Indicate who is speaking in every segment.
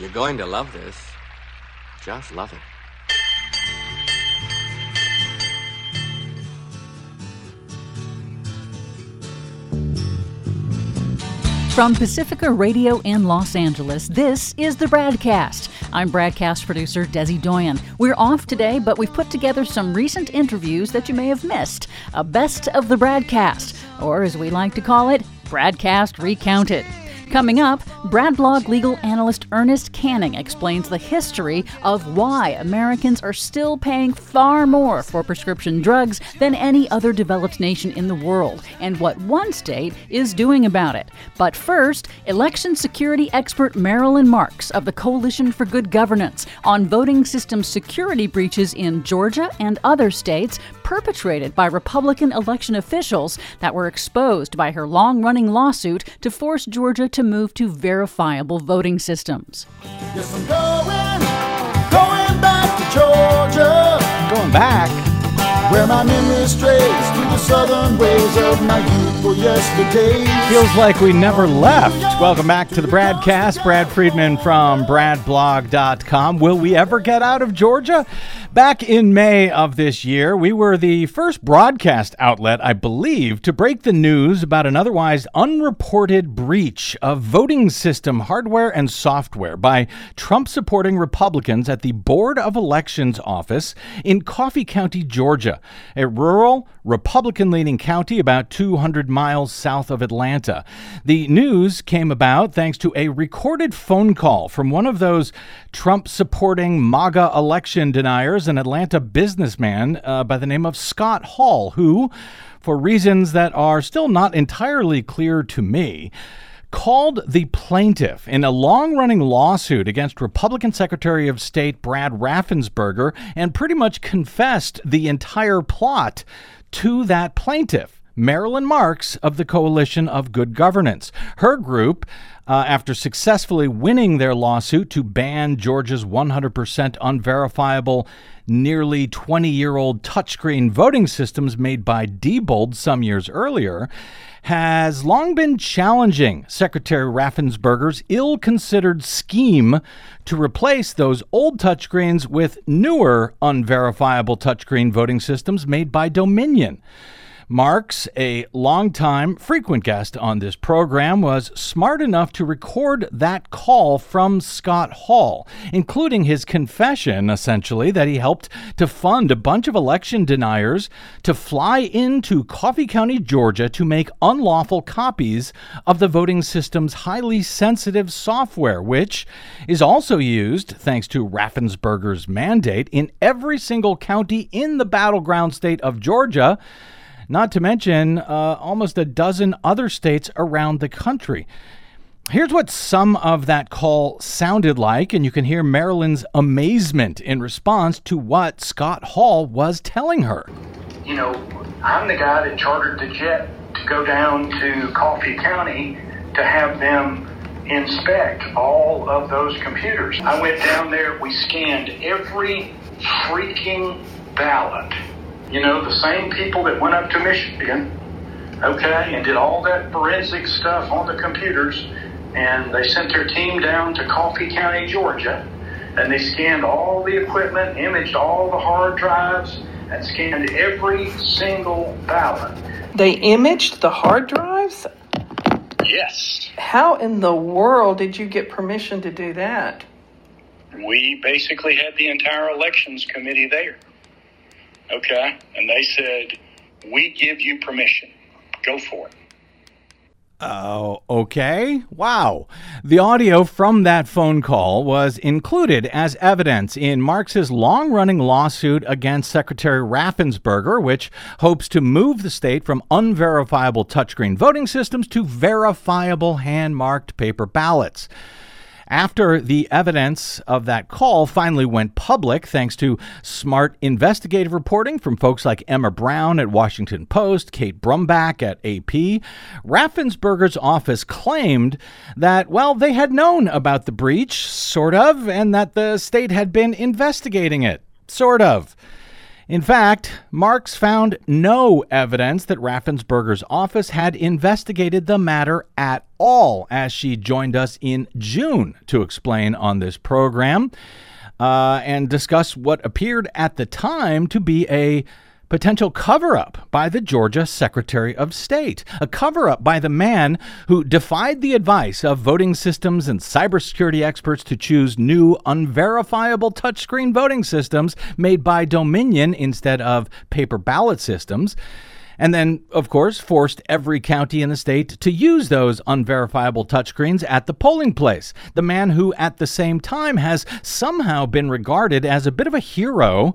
Speaker 1: You're going to love this. Just love it.
Speaker 2: From Pacifica Radio in Los Angeles, this is the BradCast. I'm BradCast producer Desi Doyen. We're off today, but we've put together some recent interviews that you may have missed. A best of the BradCast, or as we like to call it, BradCast Recounted. Coming up, Bradblog legal analyst Ernest Canning explains the history of why Americans are still paying far more for prescription drugs than any other developed nation in the world and what one state is doing about it. But first, election security expert Marilyn Marks of the Coalition for Good Governance on voting system security breaches in Georgia and other states perpetrated by Republican election officials that were exposed by her long running lawsuit to force Georgia to move to verifiable voting systems.
Speaker 3: Yes, I'm going, going back to Georgia.
Speaker 4: Going back?
Speaker 3: Where my memory strays to the southern ways of my youthful yesterdays.
Speaker 4: Feels like we never left. Welcome back to the Bradcast. Brad Friedman from BradBlog.com. Will we ever get out of Georgia? Back in May of this year, we were the first broadcast outlet, I believe, to break the news about an otherwise unreported breach of voting system hardware and software by Trump supporting Republicans at the Board of Elections office in Coffee County, Georgia, a rural, Republican leaning county about 200 miles south of Atlanta. The news came about thanks to a recorded phone call from one of those Trump supporting MAGA election deniers, an Atlanta businessman uh, by the name of Scott Hall, who, for reasons that are still not entirely clear to me, called the plaintiff in a long running lawsuit against Republican Secretary of State Brad Raffensperger and pretty much confessed the entire plot to that plaintiff. Marilyn Marks of the Coalition of Good Governance. Her group, uh, after successfully winning their lawsuit to ban Georgia's 100% unverifiable, nearly 20 year old touchscreen voting systems made by Diebold some years earlier, has long been challenging Secretary Raffensperger's ill considered scheme to replace those old touchscreens with newer unverifiable touchscreen voting systems made by Dominion. Marks, a longtime frequent guest on this program, was smart enough to record that call from Scott Hall, including his confession, essentially, that he helped to fund a bunch of election deniers to fly into Coffee County, Georgia to make unlawful copies of the voting system's highly sensitive software, which is also used, thanks to Raffensperger's mandate, in every single county in the battleground state of Georgia not to mention uh, almost a dozen other states around the country. Here's what some of that call sounded like, and you can hear Marilyn's amazement in response to what Scott Hall was telling her.
Speaker 5: You know, I'm the guy that chartered the jet to go down to Coffee County to have them inspect all of those computers. I went down there, we scanned every freaking ballot you know, the same people that went up to Michigan, okay, and did all that forensic stuff on the computers, and they sent their team down to Coffee County, Georgia, and they scanned all the equipment, imaged all the hard drives, and scanned every single ballot.
Speaker 6: They imaged the hard drives?
Speaker 5: Yes.
Speaker 6: How in the world did you get permission to do that?
Speaker 5: We basically had the entire elections committee there. Okay. And they said, we give you permission. Go for it.
Speaker 4: Oh, okay. Wow. The audio from that phone call was included as evidence in Marks's long running lawsuit against Secretary Raffensperger, which hopes to move the state from unverifiable touchscreen voting systems to verifiable hand marked paper ballots. After the evidence of that call finally went public, thanks to smart investigative reporting from folks like Emma Brown at Washington Post, Kate Brumback at AP, Raffensperger's office claimed that, well, they had known about the breach, sort of, and that the state had been investigating it, sort of. In fact, Marks found no evidence that Raffensperger's office had investigated the matter at all, as she joined us in June to explain on this program uh, and discuss what appeared at the time to be a potential cover up by the Georgia Secretary of State, a cover up by the man who defied the advice of voting systems and cybersecurity experts to choose new, unverifiable touchscreen voting systems made by Dominion instead of paper ballot systems. And then, of course, forced every county in the state to use those unverifiable touchscreens at the polling place. The man who, at the same time, has somehow been regarded as a bit of a hero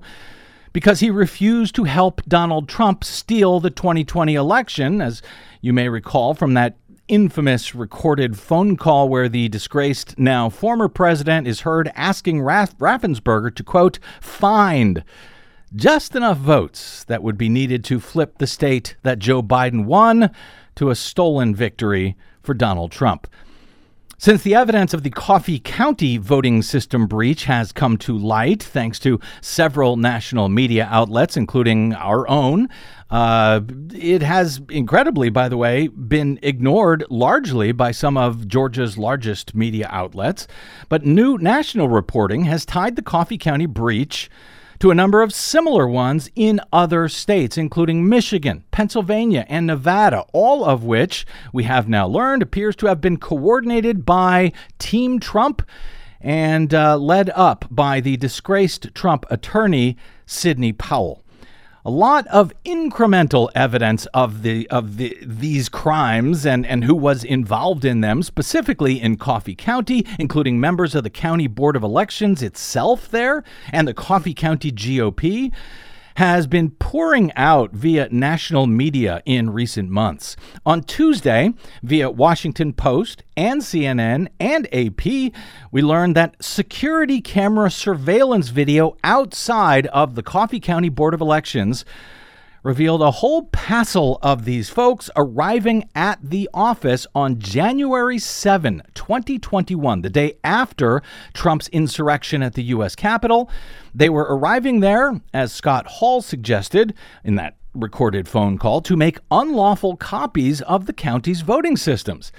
Speaker 4: because he refused to help Donald Trump steal the 2020 election, as you may recall from that infamous recorded phone call where the disgraced now former president is heard asking Raff- Raffensperger to, quote, find just enough votes that would be needed to flip the state that Joe Biden won to a stolen victory for Donald Trump. Since the evidence of the Coffee County voting system breach has come to light, thanks to several national media outlets, including our own, uh, it has incredibly, by the way, been ignored largely by some of Georgia's largest media outlets. But new national reporting has tied the Coffee County breach to a number of similar ones in other states, including Michigan, Pennsylvania, and Nevada, all of which we have now learned appears to have been coordinated by Team Trump and uh, led up by the disgraced Trump attorney, Sidney Powell a lot of incremental evidence of the of the these crimes and and who was involved in them specifically in Coffee County including members of the county board of elections itself there and the Coffee County GOP has been pouring out via national media in recent months. On Tuesday, via Washington Post and CNN and AP, we learned that security camera surveillance video outside of the Coffee County Board of Elections revealed a whole passel of these folks arriving at the office on January 7, 2021, the day after Trump's insurrection at the U.S. Capitol. They were arriving there, as Scott Hall suggested in that recorded phone call, to make unlawful copies of the county's voting systems.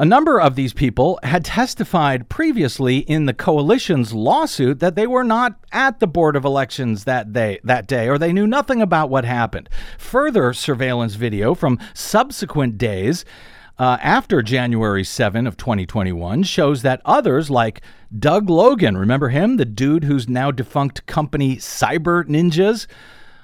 Speaker 4: A number of these people had testified previously in the coalition's lawsuit that they were not at the board of elections that day, that day or they knew nothing about what happened. Further surveillance video from subsequent days uh, after January 7 of 2021 shows that others like Doug Logan, remember him, the dude whose now defunct company Cyber Ninjas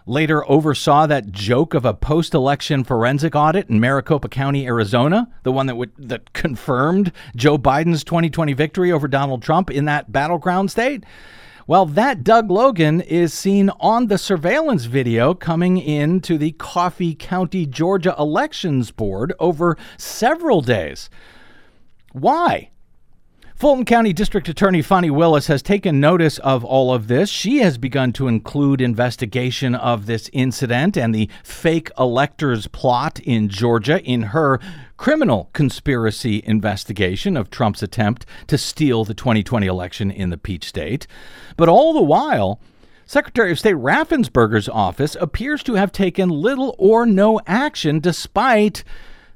Speaker 4: later oversaw that joke of a post-election forensic audit in Maricopa County, Arizona, the one that would, that confirmed Joe Biden's 2020 victory over Donald Trump in that battleground state. Well, that Doug Logan is seen on the surveillance video coming into the Coffee County, Georgia Elections Board over several days. Why? Fulton County District Attorney Fani Willis has taken notice of all of this. She has begun to include investigation of this incident and the fake electors plot in Georgia in her criminal conspiracy investigation of Trump's attempt to steal the 2020 election in the Peach State. But all the while, Secretary of State Raffensperger's office appears to have taken little or no action despite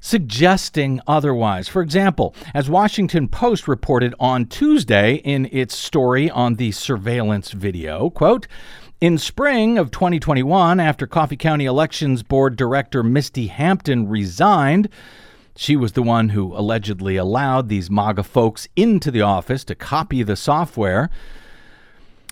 Speaker 4: suggesting otherwise. For example, as Washington Post reported on Tuesday in its story on the surveillance video, quote, in spring of 2021, after Coffee County Elections Board Director Misty Hampton resigned, she was the one who allegedly allowed these MAGA folks into the office to copy the software.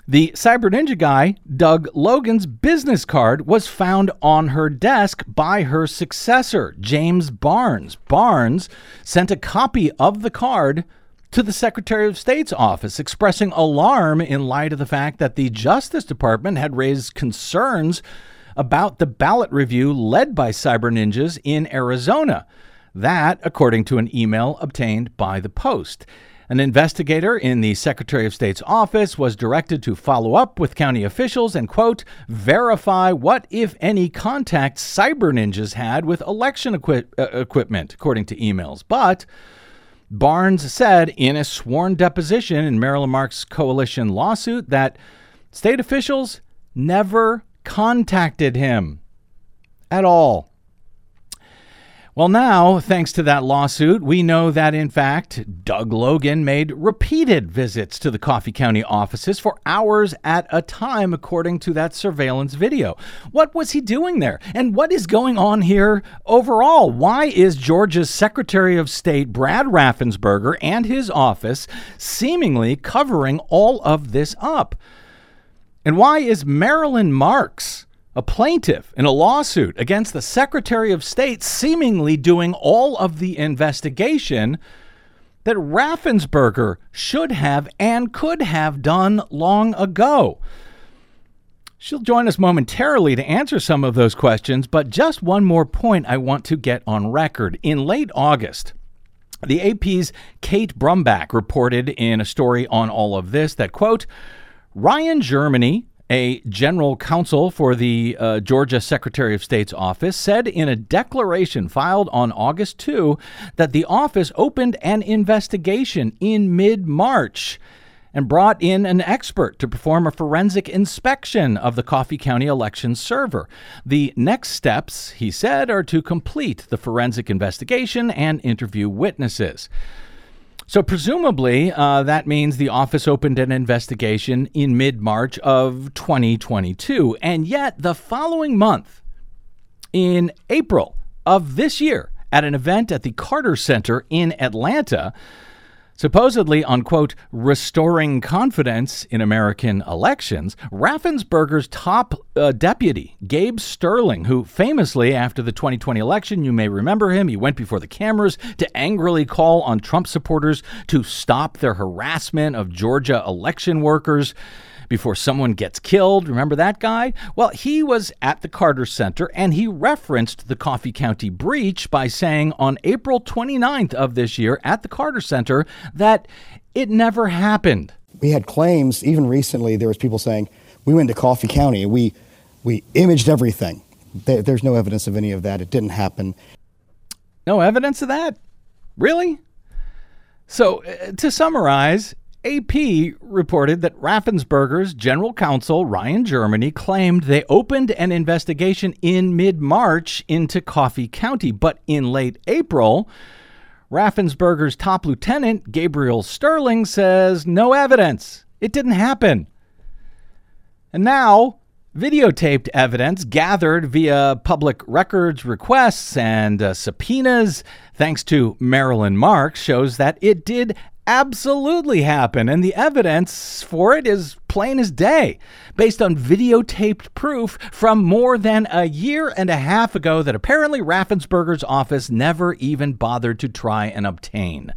Speaker 4: The Cyber Ninja guy, Doug Logan's business card was found on her desk by her successor, James Barnes. Barnes sent a copy of the card to the Secretary of State's office, expressing alarm in light of the fact that the Justice Department had raised concerns about the ballot review led by Cyber Ninjas in Arizona. That, according to an email obtained by the Post. An investigator in the Secretary of State's office was directed to follow up with county officials and, quote, verify what, if any, contact cyber ninjas had with election equi- uh, equipment, according to emails. But Barnes said in a sworn deposition in Marilyn Marks Coalition lawsuit that state officials never contacted him at all. Well, now, thanks to that lawsuit, we know that in fact, Doug Logan made repeated visits to the Coffee County offices for hours at a time, according to that surveillance video. What was he doing there? And what is going on here overall? Why is Georgia's Secretary of State, Brad Raffensperger, and his office seemingly covering all of this up? And why is Marilyn Marks? A plaintiff in a lawsuit against the Secretary of State, seemingly doing all of the investigation that Raffensperger should have and could have done long ago. She'll join us momentarily to answer some of those questions, but just one more point I want to get on record. In late August, the AP's Kate Brumback reported in a story on all of this that, quote, Ryan Germany, a general counsel for the uh, Georgia Secretary of State's office said in a declaration filed on August 2 that the office opened an investigation in mid March and brought in an expert to perform a forensic inspection of the Coffee County election server. The next steps, he said, are to complete the forensic investigation and interview witnesses. So, presumably, uh, that means the office opened an investigation in mid March of 2022. And yet, the following month, in April of this year, at an event at the Carter Center in Atlanta, Supposedly on, quote, restoring confidence in American elections, Raffensperger's top uh, deputy, Gabe Sterling, who famously, after the 2020 election, you may remember him, he went before the cameras to angrily call on Trump supporters to stop their harassment of Georgia election workers before someone gets killed. Remember that guy? Well, he was at the Carter Center and he referenced the Coffee County breach by saying on April 29th of this year at the Carter Center that it never happened.
Speaker 7: We had claims, even recently, there was people saying, we went to Coffee County and we, we imaged everything. There's no evidence of any of that. It didn't happen.
Speaker 4: No evidence of that? Really? So, uh, to summarize, AP reported that Raffensperger's general counsel, Ryan Germany, claimed they opened an investigation in mid March into Coffee County, but in late April, Raffensperger's top lieutenant, Gabriel Sterling, says no evidence. It didn't happen. And now, videotaped evidence gathered via public records requests and uh, subpoenas, thanks to Marilyn Marks, shows that it did absolutely happen, and the evidence for it is plain as day, based on videotaped proof from more than a year and a half ago that apparently Raffensperger's office never even bothered to try and obtain.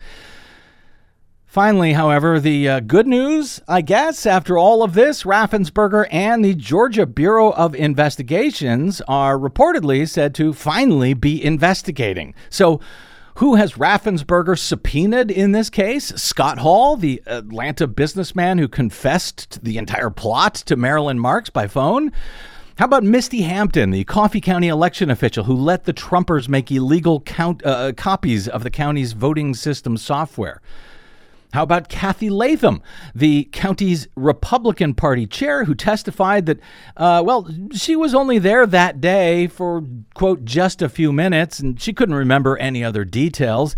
Speaker 4: Finally, however, the uh, good news, I guess, after all of this, Raffensperger and the Georgia Bureau of Investigations are reportedly said to finally be investigating. So, who has Raffensperger subpoenaed in this case? Scott Hall, the Atlanta businessman who confessed the entire plot to Marilyn Marks by phone? How about Misty Hampton, the Coffee County election official who let the Trumpers make illegal count, uh, copies of the county's voting system software? How about Kathy Latham, the county's Republican Party chair, who testified that, uh, well, she was only there that day for, quote, just a few minutes, and she couldn't remember any other details,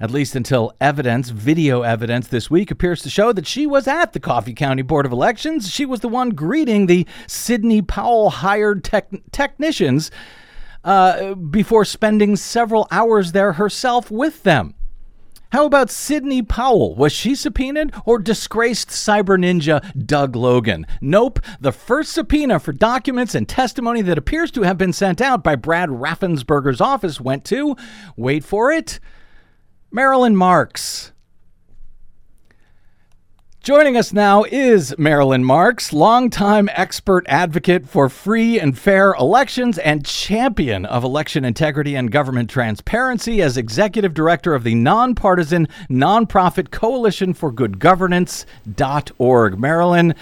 Speaker 4: at least until evidence, video evidence this week, appears to show that she was at the Coffee County Board of Elections. She was the one greeting the Sidney Powell hired tech- technicians uh, before spending several hours there herself with them. How about Sidney Powell? Was she subpoenaed or disgraced cyber ninja Doug Logan? Nope. The first subpoena for documents and testimony that appears to have been sent out by Brad Raffensperger's office went to, wait for it, Marilyn Marks. Joining us now is Marilyn Marks, longtime expert advocate for free and fair elections and champion of election integrity and government transparency as executive director of the nonpartisan nonprofit Coalition for Good Governance.org. Marilyn,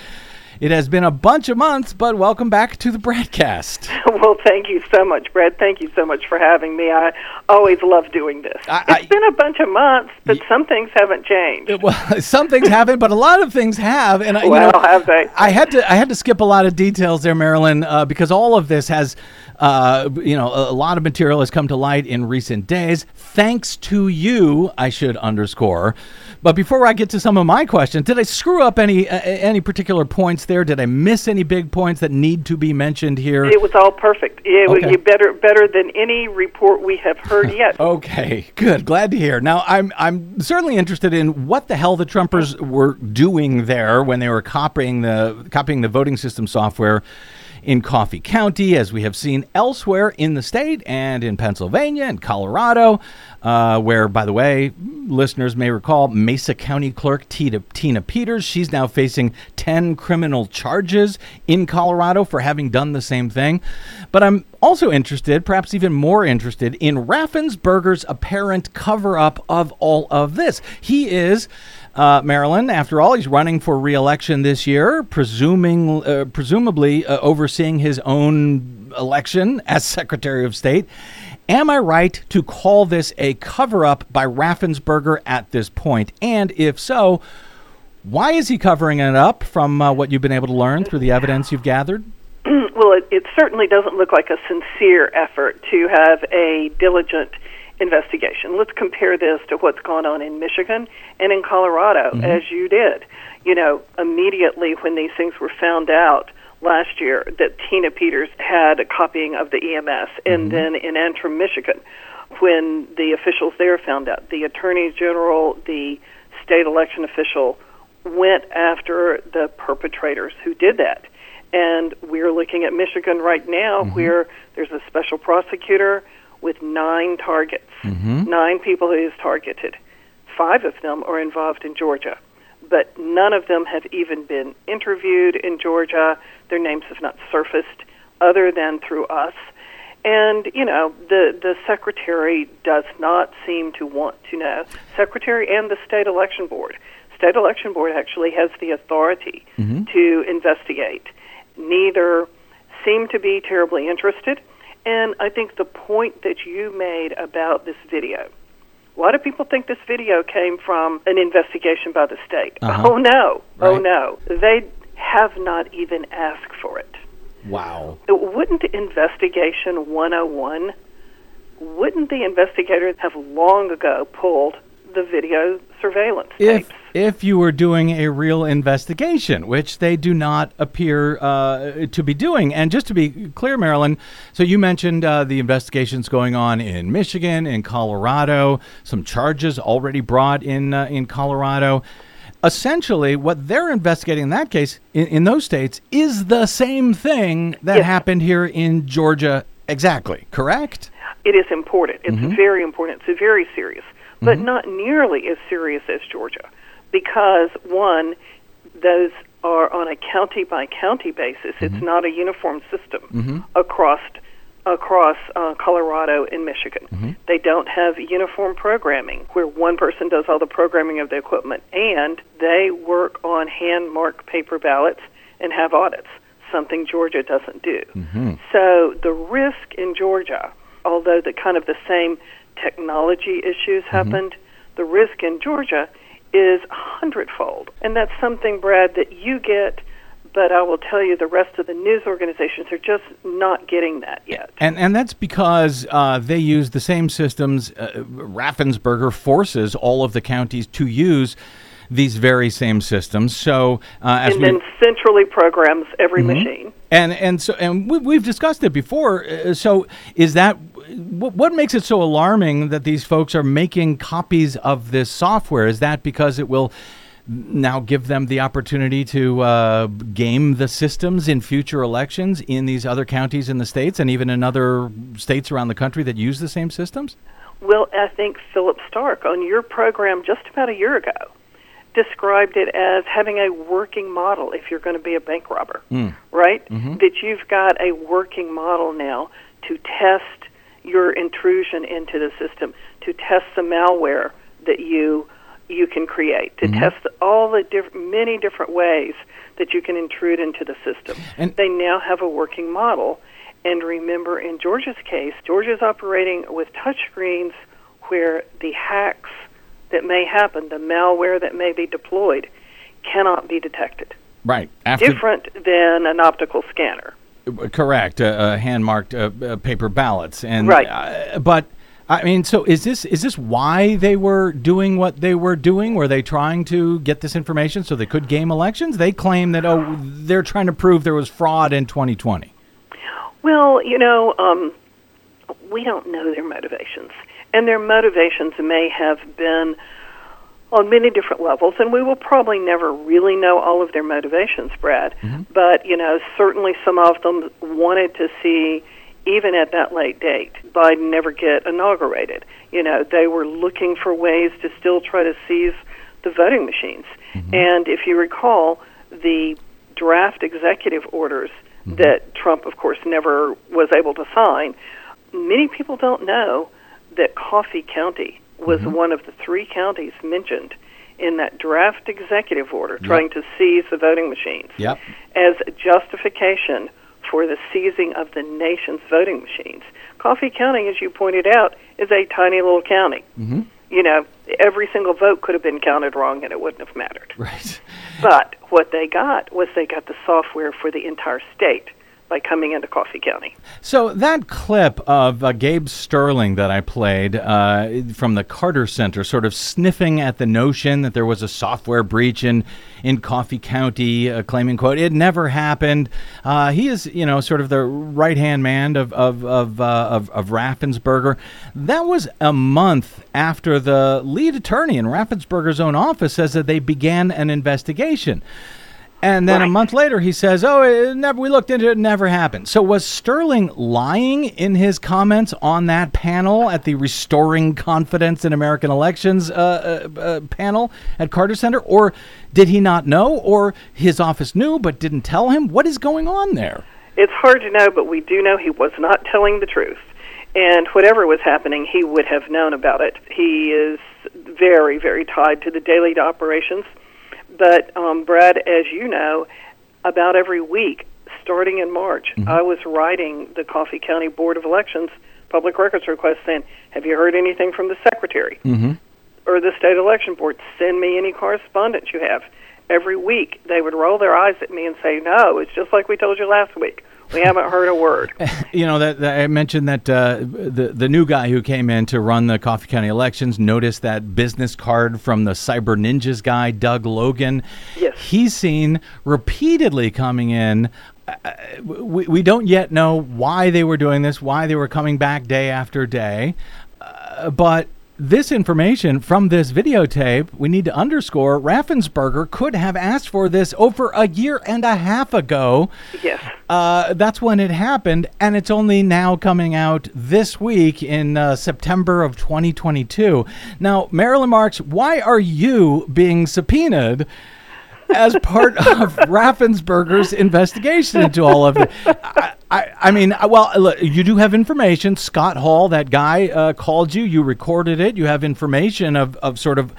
Speaker 4: It has been a bunch of months, but welcome back to the broadcast.
Speaker 6: well, thank you so much, Brad. Thank you so much for having me. I always love doing this.
Speaker 4: I-
Speaker 6: it's
Speaker 4: I-
Speaker 6: been a bunch of months, but some things haven't changed.
Speaker 4: Well, some things haven't, but a lot of things have. And I- you
Speaker 6: Well,
Speaker 4: know,
Speaker 6: have they?
Speaker 4: I had to I had to skip a lot of details there, Marilyn, uh, because all of this has, uh, you know, a lot of material has come to light in recent days, thanks to you. I should underscore. But before I get to some of my questions, did I screw up any uh, any particular points there? Did I miss any big points that need to be mentioned here?
Speaker 6: It was all perfect. It was
Speaker 4: Okay.
Speaker 6: you better better than any report we have heard yet.
Speaker 4: Okay, good. Glad to hear. Now, I'm I'm certainly interested in what the hell the Trumpers were doing there when they were copying the copying the voting system software in Coffee County, as we have seen elsewhere in the state and in Pennsylvania and Colorado, uh, where, by the way, listeners may recall Mesa County Clerk Tina, Tina Peters. She's now facing 10 criminal charges in Colorado for having done the same thing. But I'm also interested, perhaps even more interested, in Raffensperger's apparent cover up of all of this. He is. Uh, Marilyn, after all, he's running for re-election this year, presuming, uh, presumably uh, overseeing his own election as Secretary of State. Am I right to call this a cover-up by Raffensperger at this point? And if so, why is he covering it up? From uh, what you've been able to learn through the evidence you've gathered.
Speaker 6: well, it, it certainly doesn't look like a sincere effort to have a diligent investigation. Let's compare this to what's gone on in Michigan and in Colorado, mm-hmm. as you did. You know, immediately when these things were found out last year that Tina Peters had a copying of the EMS, and mm-hmm. then in Antrim, Michigan, when the officials there found out, the attorney general, the state election official went after the perpetrators who did that. And we're looking at Michigan right now mm-hmm. where there's a special prosecutor with nine targets, Mm-hmm. nine people who he's targeted. Five of them are involved in Georgia, but none of them have even been interviewed in Georgia. Their names have not surfaced other than through us. And you know, the the secretary does not seem to want to know. Secretary and the state election board. State election board actually has the authority mm-hmm. to investigate. Neither seem to be terribly interested. And I think the point that you made about this video, a lot of people think this video came from an investigation by the state.
Speaker 4: Uh-huh.
Speaker 6: Oh no, oh no. They have not even asked for it.
Speaker 4: Wow.
Speaker 6: Wouldn't Investigation 101, wouldn't the investigators have long ago pulled the video surveillance
Speaker 4: If
Speaker 6: tapes?
Speaker 4: If you were doing a real investigation, which they do not appear uh, to be doing, and just to be clear, Marilyn, so you mentioned uh, the investigations going on in Michigan, in Colorado, some charges already brought in uh, in Colorado. Essentially, what they're investigating in that case, in, in those states, is the same thing that
Speaker 6: Yes.
Speaker 4: happened here in Georgia. Exactly, correct?
Speaker 6: It is important. It's
Speaker 4: Mm-hmm.
Speaker 6: very important. It's very serious, but not nearly as serious as Georgia, because one, those are on a county by county basis.
Speaker 4: Mm-hmm.
Speaker 6: It's not a uniform system across across uh, Colorado and Michigan.
Speaker 4: Mm-hmm.
Speaker 6: They don't have uniform programming where one person does all the programming of the equipment, and they work on hand marked paper ballots and have audits. Something Georgia doesn't do. So the risk in Georgia, although the kind of the same technology issues happened, the risk in Georgia is a hundredfold. And that's something, Brad, that you get, but I will tell you the rest of the news organizations are just not getting that yet.
Speaker 4: And and that's because uh, they use the same systems. Uh, Raffensperger forces all of the counties to use these very same systems. So uh, as
Speaker 6: and then centrally programs every machine.
Speaker 4: and and so and we, we've discussed it before. Uh, so is that what, what makes it so alarming that these folks are making copies of this software? Is that because it will now give them the opportunity to uh, game the systems in future elections in these other counties in the states and even in other states around the country that use the same systems?
Speaker 6: Well, I think Philip Stark on your program just about a year ago described it as having a working model if you're going to be a bank robber, hmm. right? Mm-hmm. That you've got a working model now to test your intrusion into the system, to test the malware that you you can create to mm-hmm. test all the diff- many different ways that you can intrude into the system.
Speaker 4: And-
Speaker 6: they now have a working model. And remember, in Georgia's case, Georgia's operating with touchscreens where the hacks that may happen, the malware that may be deployed, cannot be detected.
Speaker 4: Right. After
Speaker 6: Different than an optical scanner.
Speaker 4: correct, uh, uh, hand marked uh, paper ballots, and
Speaker 6: Right.
Speaker 4: Uh, but I mean, so is this is this why they were doing what they were doing? Were they trying to get this information so they could game elections? They claim that oh, they're trying to prove there was fraud in 2020.
Speaker 6: Well, you know, um, we don't know their motivations. And their motivations may have been on many different levels, and we will probably never really know all of their motivations, Brad. Mm-hmm. But, you know, certainly some of them wanted to see, even at that late date, Biden never get inaugurated. You know, they were looking for ways to still try to seize the voting machines. Mm-hmm. And if you recall, the draft executive orders mm-hmm. that Trump, of course, never was able to sign, many people don't know that Coffee County was one of the three counties mentioned in that draft executive order trying to seize the voting machines
Speaker 4: Yep.
Speaker 6: as justification for the seizing of the nation's voting machines. Coffee County, as you pointed out, is a tiny little county. Mm-hmm. You know, every single vote could have been counted wrong and it wouldn't have mattered.
Speaker 4: Right.
Speaker 6: But what they got was they got the software for the entire state by coming into Coffee County.
Speaker 4: So that clip of uh, Gabe Sterling that I played uh, from the Carter Center, sort of sniffing at the notion that there was a software breach in in Coffee County, uh, claiming quote it never happened. Uh, he is you know sort of the right hand man of of of, uh, of of Raffensperger. That was a month after the lead attorney in Raffensperger's own office says that they began an investigation. And then a month later, he says, "Oh, it never. We looked into it. it Never happened." So was Sterling lying in his comments on that panel at the Restoring Confidence in American Elections uh, uh, uh, panel at Carter Center, or did he not know, or his office knew but didn't tell him? What is going on there?
Speaker 6: It's hard to know, but we do know he was not telling the truth. And whatever was happening, he would have known about it. He is very, very tied to the daily operations. But, um, Brad, as you know, about every week, starting in March, I was writing the Coffee County Board of Elections public records request saying, Have you heard anything from the secretary?
Speaker 4: Mm-hmm.
Speaker 6: or the state election board, send me any correspondence you have. Every week, they would roll their eyes at me and say, "No, it's just like we told you last week. We haven't heard a word."
Speaker 4: You know that, that I mentioned that uh, the the new guy who came in to run the Coffee County elections noticed that business card from the Cyber Ninjas guy, Doug Logan.
Speaker 6: Yes.
Speaker 4: he's seen repeatedly coming in. Uh, we, we don't yet know why they were doing this, why they were coming back day after day, uh, but. This information from this videotape, we need to underscore Raffensperger could have asked for this over a year and a half ago.
Speaker 6: yes.
Speaker 4: Uh, that's when it happened, and it's only now coming out this week in uh, September of 2022. Now, Marilyn Marks, why are you being subpoenaed as part of Raffensperger's investigation into all of it? I, I, I mean, well, look, you do have information. Scott Hall, that guy, uh, called you. You recorded it. You have information of, of sort of,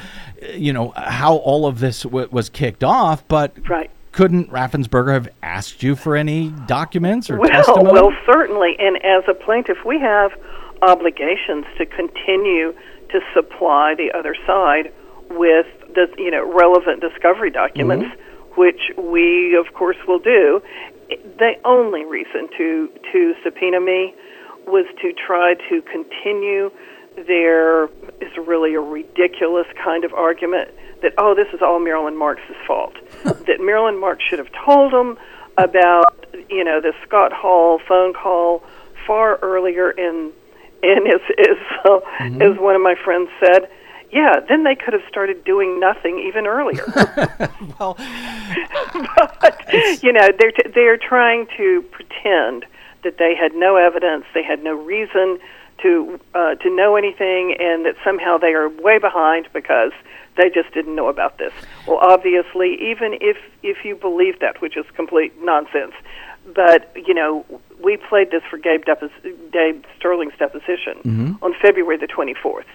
Speaker 4: you know, how all of this w- was kicked off, but
Speaker 6: Right.
Speaker 4: couldn't Raffensperger have asked you for any documents or
Speaker 6: Well,
Speaker 4: testimony?
Speaker 6: well, certainly. And as a plaintiff, we have obligations to continue to supply the other side with the you know relevant discovery documents, which we of course will do. The only reason to to subpoena me was to try to continue there is really a ridiculous kind of argument that oh this is all Marilyn Marks' fault. That Marilyn Marks should have told him about you know the Scott Hall phone call far earlier in and as as, uh, as one of my friends said yeah then they could have started doing nothing even earlier.
Speaker 4: Well,
Speaker 6: but you know they're t- they're trying to pretend that they had no evidence, they had no reason to uh, to know anything, and that somehow they are way behind because they just didn't know about this. Well, obviously, even if if you believe that, which is complete nonsense, but you know we played this for Gabe, Depos- Gabe Sterling's deposition on February the twenty fourth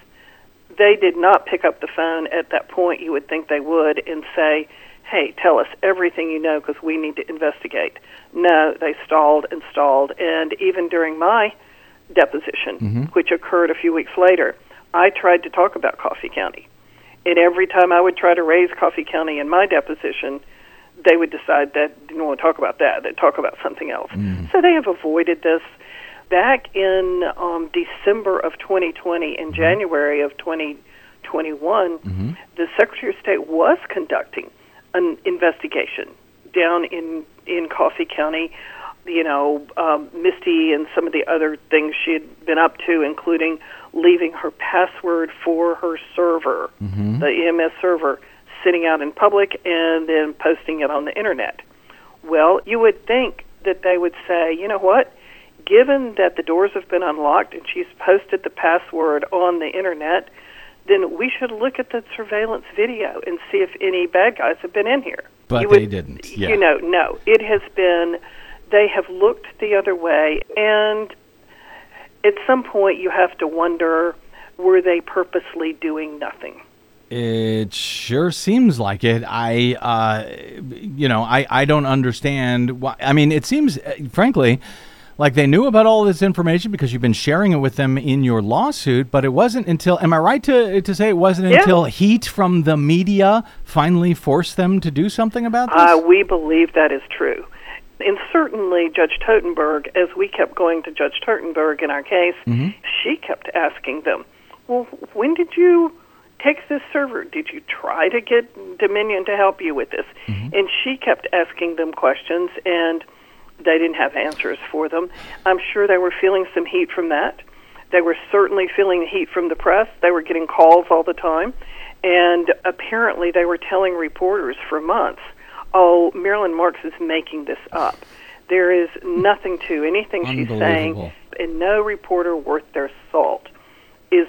Speaker 6: They did not pick up the phone at that point. You would think they would and say, hey, tell us everything you know because we need to investigate. No, they stalled and stalled. And even during my deposition,
Speaker 4: Mm-hmm.
Speaker 6: which occurred a few weeks later, I tried to talk about Coffee County. And every time I would try to raise Coffee County in my deposition, they would decide that they didn't want to talk about that. They'd talk about something else. So they have avoided this. Back in um, December of 2020 and January of 2021, the Secretary of State was conducting an investigation down in in Coffee County. You know, um, Misty and some of the other things she had been up to, including leaving her password for her server, the EMS server, sitting out in public and then posting it on the internet. Well, you would think that they would say, you know what? Given that the doors have been unlocked and she's posted the password on the internet, then we should look at the surveillance video and see if any bad guys have been in here.
Speaker 4: But
Speaker 6: You
Speaker 4: they didn't, yeah.
Speaker 6: You know, no. It has been, they have looked the other way. And at some point, you have to wonder were they purposely doing nothing?
Speaker 4: It sure seems like it. I, uh, you know, I, I don't understand why. I mean, it seems, uh, frankly, like they knew about all this information because you've been sharing it with them in your lawsuit. But it wasn't until, am I right to to say it wasn't
Speaker 6: Yeah.
Speaker 4: until heat from the media finally forced them to do something about this?
Speaker 6: Uh, we believe that is true. And certainly, Judge Totenberg, as we kept going to Judge Totenberg in our case, she kept asking them, Well, when did you take this server? Did you try to get Dominion to help you with this? And she kept asking them questions, and they didn't have answers for them. I'm sure they were feeling some heat from that. They were certainly feeling the heat from the press. They were getting calls all the time. And apparently, they were telling reporters for months, oh, Marilyn Marks is making this up. There is nothing to anything she's saying, and no reporter worth their salt is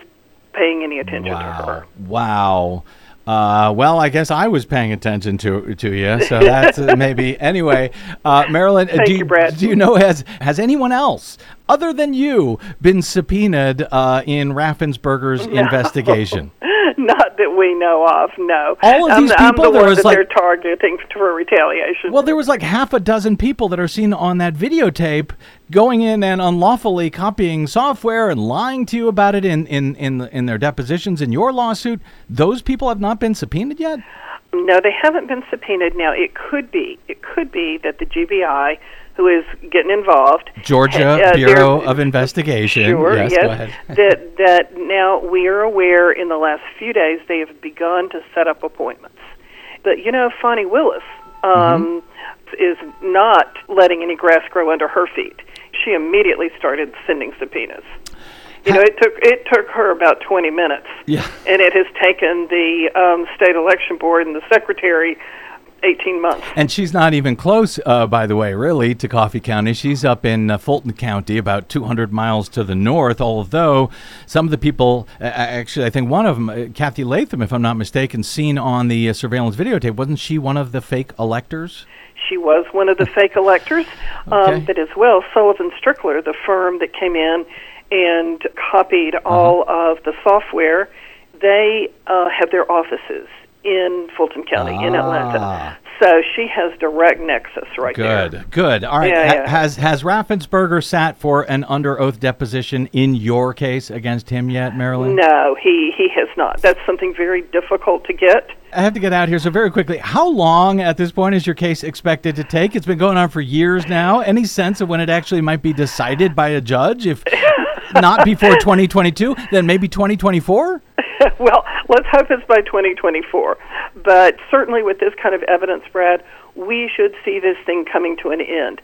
Speaker 6: paying any attention to her.
Speaker 4: Wow. Uh, well, I guess I was paying attention to to you, so that's uh, maybe anyway. Uh, Marilyn,
Speaker 6: Thank
Speaker 4: do
Speaker 6: you.
Speaker 4: Do you know has has anyone else other than you been subpoenaed uh, in Raffensperger's investigation?
Speaker 6: Not that we know of, no.
Speaker 4: All of
Speaker 6: I'm,
Speaker 4: these
Speaker 6: I'm
Speaker 4: people,
Speaker 6: the
Speaker 4: there was
Speaker 6: that
Speaker 4: like-
Speaker 6: they're targeting for retaliation.
Speaker 4: Well, there was like half a dozen people that are seen on that videotape going in and unlawfully copying software and lying to you about it in in in, in their depositions in your lawsuit. Those people have not been subpoenaed yet.
Speaker 6: No, they haven't been subpoenaed. Now, it could be, it could be that the GBI, who is getting involved,
Speaker 4: Georgia
Speaker 6: uh,
Speaker 4: Bureau of Investigation.
Speaker 6: Sure,
Speaker 4: yes,
Speaker 6: yes.
Speaker 4: go ahead.
Speaker 6: that that now we are aware in the last few days they have begun to set up appointments. But you know, Fani Willis um,
Speaker 4: Mm-hmm.
Speaker 6: is not letting any grass grow under her feet. She immediately started sending subpoenas. You know, it took it took her about twenty minutes,
Speaker 4: Yeah.
Speaker 6: and it has taken the um, state election board and the secretary eighteen months.
Speaker 4: And she's not even close, uh, by the way, really, to Coffee County. She's up in uh, Fulton County, about 200 miles to the north. Although some of the people, uh, actually, I think one of them, uh, Kathy Latham, if I'm not mistaken, seen on the uh, surveillance videotape, wasn't she one of the fake electors?
Speaker 6: She was one of the fake electors,
Speaker 4: Okay.
Speaker 6: um, but as well, Sullivan Strickler, the firm that came in and copied
Speaker 4: Uh-huh.
Speaker 6: all of the software, they uh, have their offices in Fulton County, in
Speaker 4: Ah.
Speaker 6: Atlanta. So she has direct nexus right
Speaker 4: Good,
Speaker 6: there.
Speaker 4: good. Good. All right.
Speaker 6: Yeah, yeah.
Speaker 4: Has has Raffensperger sat for an under oath deposition in your case against him yet, Marilyn?
Speaker 6: No, he, he has not. That's something very difficult to get.
Speaker 4: I have to get out here. So very quickly, how long at this point is your case expected to take? It's been going on for years now. Any sense of when it actually might be decided by a judge? If not before 2022, then maybe 2024.
Speaker 6: well, let's hope it's by 2024. But certainly with this kind of evidence, Brad, we should see this thing coming to an end.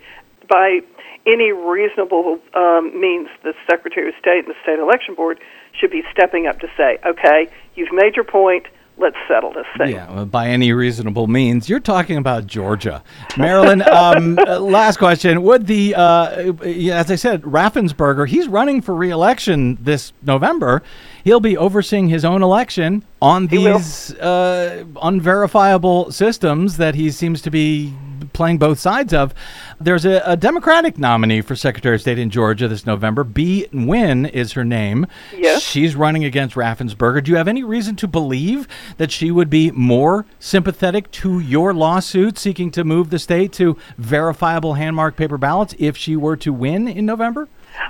Speaker 6: By any reasonable um, means, the Secretary of State and the State Election Board should be stepping up to say, okay, you've made your point, let's settle this thing.
Speaker 4: Yeah, well, by any reasonable means. You're talking about Georgia, Marilyn. um, uh, last question: Would the, uh, as I said, Raffensperger? He's running for re-election this November. He'll be overseeing his own election on these uh, unverifiable systems that he seems to be playing both sides of. There's a, a Democratic nominee for Secretary of State in Georgia this November. Bee Nguyen is her name.
Speaker 6: Yes.
Speaker 4: She's running against Raffensperger. Do you have any reason to believe that she would be more sympathetic to your lawsuit seeking to move the state to verifiable hand marked paper ballots if she were to win in November?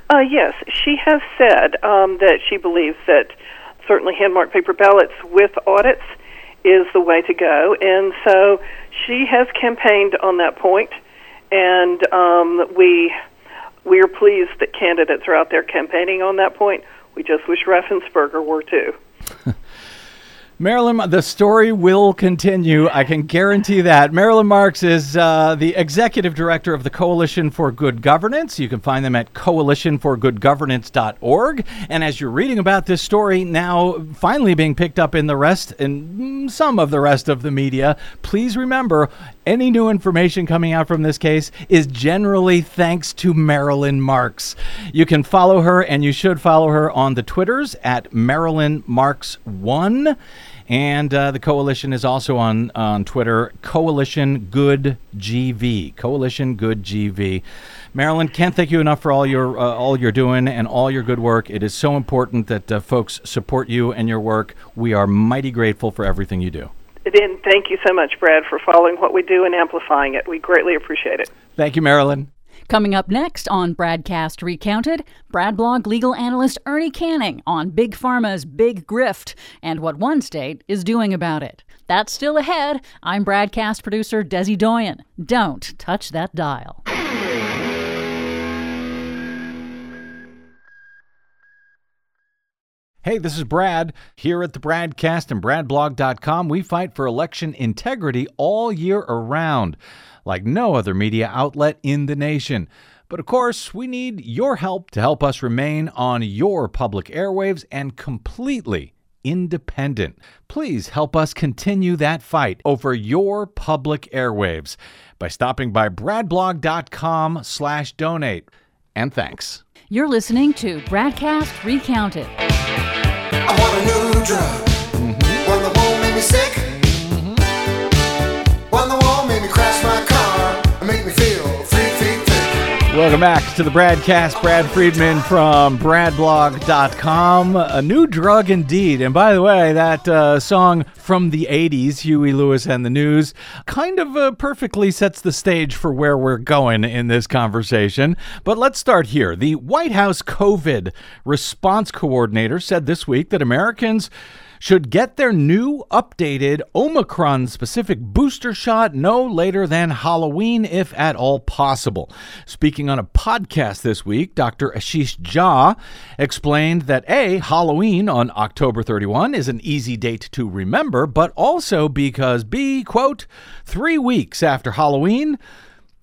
Speaker 6: Uh, yes, she has said um, that she believes that certainly hand marked paper ballots with audits is the way to go, and so she has campaigned on that point, and um, we we are pleased that candidates are out there campaigning on that point. We just wish Raffensperger were too.
Speaker 4: Marilyn, the story will continue. I can guarantee that. Marilyn Marks is uh, the executive director of the Coalition for Good Governance. You can find them at coalitionforgoodgovernance.org. And as you're reading about this story now finally being picked up in the rest and some of the rest of the media, please remember any new information coming out from this case is generally thanks to Marilyn Marks. You can follow her and you should follow her on the Twitters at Marilyn Marks1. And uh, the coalition is also on on Twitter, Coalition Good GV. Coalition Good GV. Marilyn, can't thank you enough for all your uh, all you're doing and all your good work. It is so important that uh, folks support you and your work. We are mighty grateful for everything you do.
Speaker 6: And thank you so much, Brad, for following what we do and amplifying it. We greatly appreciate it.
Speaker 4: Thank you, Marilyn.
Speaker 2: Coming up next on Bradcast Recounted, Bradblog legal analyst Ernie Canning on Big Pharma's big grift and what one state is doing about it. That's still ahead. I'm Bradcast producer Desi Doyen. Don't touch that dial.
Speaker 4: Hey, this is Brad. Here at the Bradcast and BradBlog.com, we fight for election integrity all year around, like no other media outlet in the nation. But of course, we need your help to help us remain on your public airwaves and completely independent. Please help us continue that fight over your public airwaves by stopping by bradblog.com slash donate. And thanks.
Speaker 2: You're listening to Bradcast Recounted.
Speaker 8: I want a new drug. One that won't make me sick.
Speaker 4: Welcome back to the BradCast. Brad Friedman from BradBlog.com. A new drug indeed. And by the way, that uh, song from the 80s, Huey Lewis and the News, kind of uh, perfectly sets the stage for where we're going in this conversation. But let's start here. The White House COVID response coordinator said this week that Americans should get their new updated Omicron specific booster shot no later than Halloween, if at all possible. Speaking on a podcast this week, Dr. Ashish Jha explained that A, Halloween on October 31 is an easy date to remember, but also because B, quote, three weeks after Halloween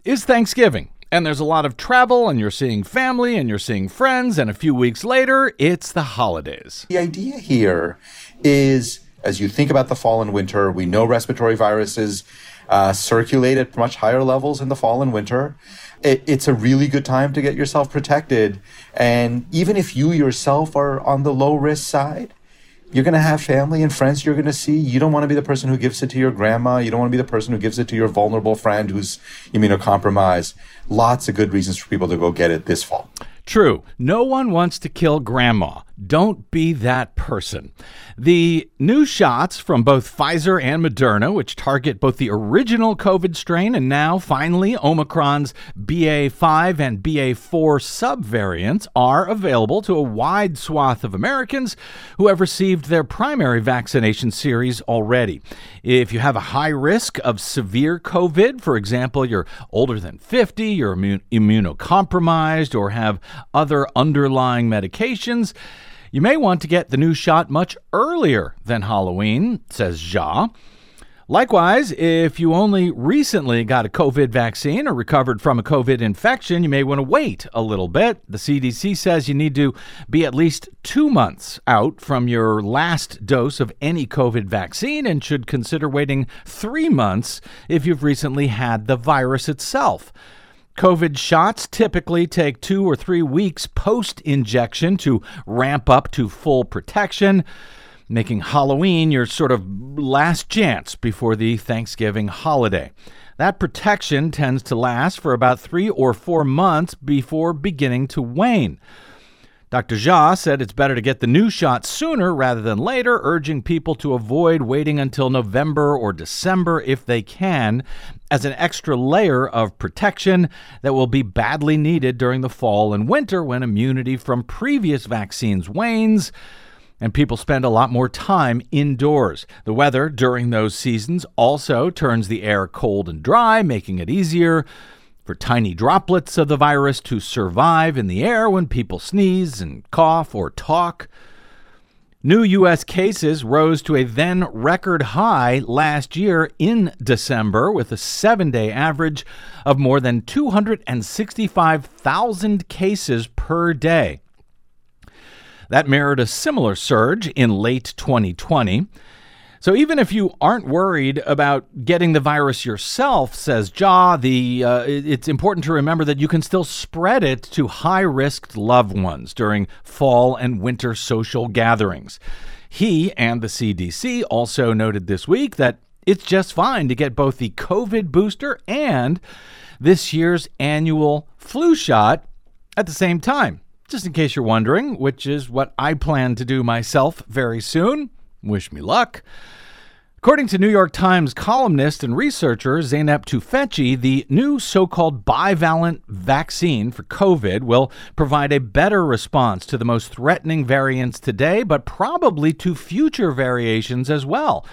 Speaker 4: is Thanksgiving. And there's a lot of travel, and you're seeing family, and you're seeing friends, and a few weeks later, it's the holidays.
Speaker 9: The idea here is as you think about the fall and winter, we know respiratory viruses uh, circulate at much higher levels in the fall and winter. It, it's a really good time to get yourself protected. And even if you yourself are on the low risk side, you're going to have family and friends you're going to see. You don't want to be the person who gives it to your grandma. You don't want to be the person who gives it to your vulnerable friend who's immunocompromised. Lots of good reasons for people to go get it this fall.
Speaker 4: True. No one wants to kill grandma. Don't be that person. The new shots from both Pfizer and Moderna, which target both the original COVID strain and now finally Omicron's BA5 and BA4 subvariants, are available to a wide swath of Americans who have received their primary vaccination series already. If you have a high risk of severe COVID, for example, you're older than 50, you're immun- immunocompromised, or have other underlying medications, you may want to get the new shot much earlier than Halloween, says Jha. Likewise, if you only recently got a COVID vaccine or recovered from a COVID infection, you may want to wait a little bit. The CDC says you need to be at least two months out from your last dose of any COVID vaccine and should consider waiting three months if you've recently had the virus itself. COVID shots typically take two or three weeks post injection to ramp up to full protection. making Halloween your sort of last chance before the Thanksgiving holiday. That protection tends to last for about three or four months before beginning to wane. Dr. Jha said it's better to get the new shot sooner rather than later, urging people to avoid waiting until November or December if they can, as an extra layer of protection that will be badly needed during the fall and winter when immunity from previous vaccines wanes and people spend a lot more time indoors. The weather during those seasons also turns the air cold and dry, making it easier for tiny droplets of the virus to survive in the air when people sneeze and cough or talk. New U.S. cases rose to a then record high last year in December, with a seven day average of more than 265,000 cases per day. That mirrored a similar surge in late 2020. So even if you aren't worried about getting the virus yourself, says the uh, it's important to remember that you can still spread it to high-risk loved ones during fall and winter social gatherings. He and the CDC also noted this week that it's just fine to get both the COVID booster and this year's annual flu shot at the same time. Just in case you're wondering, which is what I plan to do myself very soon. Wish me luck. According to New York Times columnist and researcher Zeynep Tufekci, the new so called bivalent vaccine for COVID will provide a better response to the most threatening variants today, but probably to future variations as well.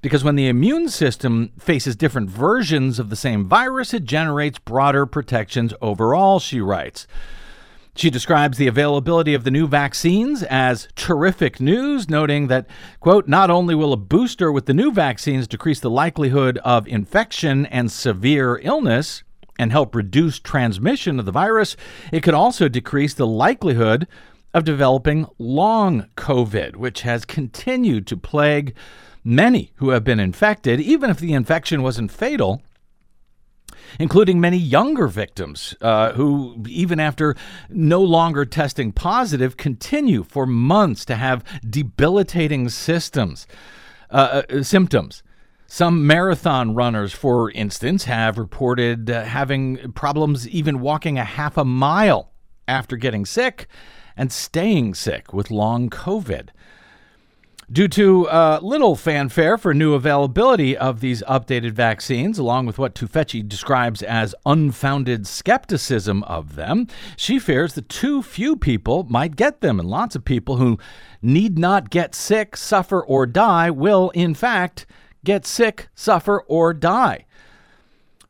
Speaker 4: Because when the immune system faces different versions of the same virus, it generates broader protections overall, she writes. She describes the availability of the new vaccines as terrific news, noting that, quote, not only will a booster with the new vaccines decrease the likelihood of infection and severe illness and help reduce transmission of the virus, it could also decrease the likelihood of developing long COVID, which has continued to plague many who have been infected, even if the infection wasn't fatal including many younger victims uh, who, even after no longer testing positive, continue for months to have debilitating systems, uh, uh, symptoms. Some marathon runners, for instance, have reported uh, having problems even walking a half a mile after getting sick and staying sick with long COVID. Due to uh, little fanfare for new availability of these updated vaccines, along with what Tufekci describes as unfounded skepticism of them, she fears that too few people might get them, and lots of people who need not get sick, suffer, or die will, in fact, get sick, suffer, or die.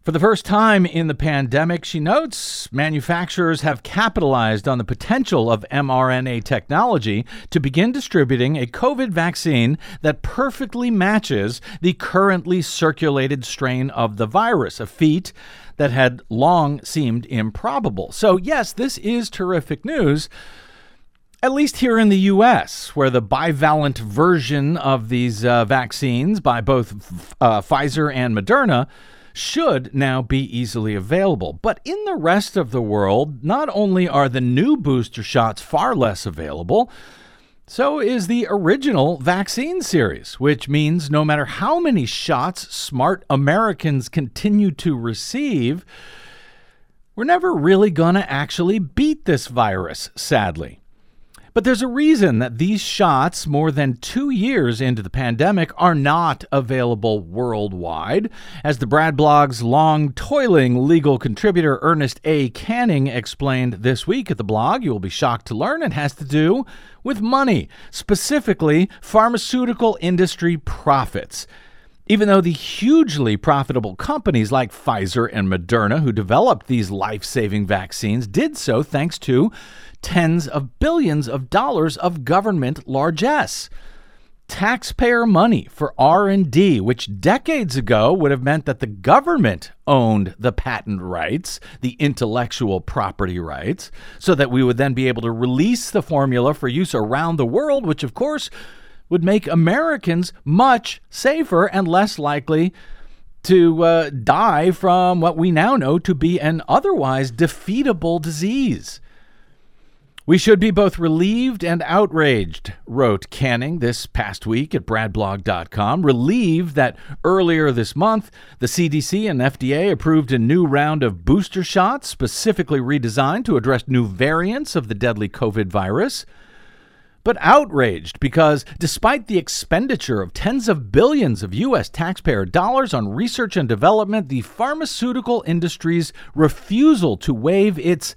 Speaker 4: For the first time in the pandemic, she notes, manufacturers have capitalized on the potential of mRNA technology to begin distributing a COVID vaccine that perfectly matches the currently circulated strain of the virus, a feat that had long seemed improbable. So, yes, this is terrific news at least here in the U.S., where the bivalent version of these uh, vaccines by both uh, Pfizer and Moderna should now be easily available. But in the rest of the world, not only are the new booster shots far less available, so is the original vaccine series, which means no matter how many shots smart Americans continue to receive, we're never really going to actually beat this virus, sadly. But there's a reason that these shots, more than two years into the pandemic, are not available worldwide. As the Brad blog's long toiling legal contributor Ernest A. Canning explained this week at the blog, you will be shocked to learn it has to do with money, specifically pharmaceutical industry profits. Even though the hugely profitable companies like Pfizer and Moderna, who developed these life saving vaccines, did so thanks to tens of billions of dollars of government largesse. Taxpayer money for R&D which decades ago would have meant that the government owned the patent rights the intellectual property rights so that we would then be able to release the formula for use around the world which of course would make Americans much safer and less likely to uh, die from what we now know to be an otherwise defeatable disease We should be both relieved and outraged, wrote Canning this past week at bradblog.com. Relieved that earlier this month, the CDC and FDA approved a new round of booster shots specifically redesigned to address new variants of the deadly COVID virus. But outraged because despite the expenditure of tens of billions of U.S. taxpayer dollars on research and development, the pharmaceutical industry's refusal to waive its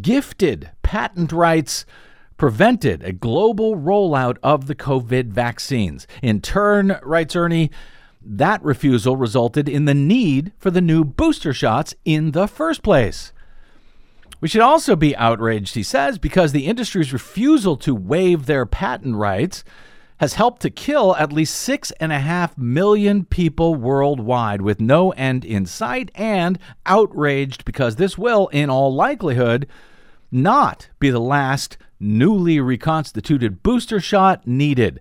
Speaker 4: gifted patent rights prevented a global rollout of the COVID vaccines. In turn, writes Ernie, that refusal resulted in the need for the new booster shots in the first place. We should also be outraged, he says, because the industry's refusal to waive their patent rights has helped to kill at least six and a half million people worldwide with no end in sight, and outraged because this will, in all likelihood, not be the last newly reconstituted booster shot needed,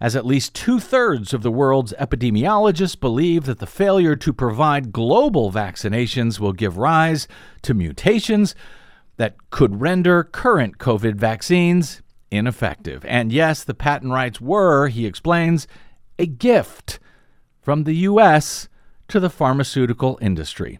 Speaker 4: as at least two thirds of the world's epidemiologists believe that the failure to provide global vaccinations will give rise to mutations that could render current COVID vaccines ineffective. And yes, the patent rights were, he explains, a gift from the U.S. to the pharmaceutical industry.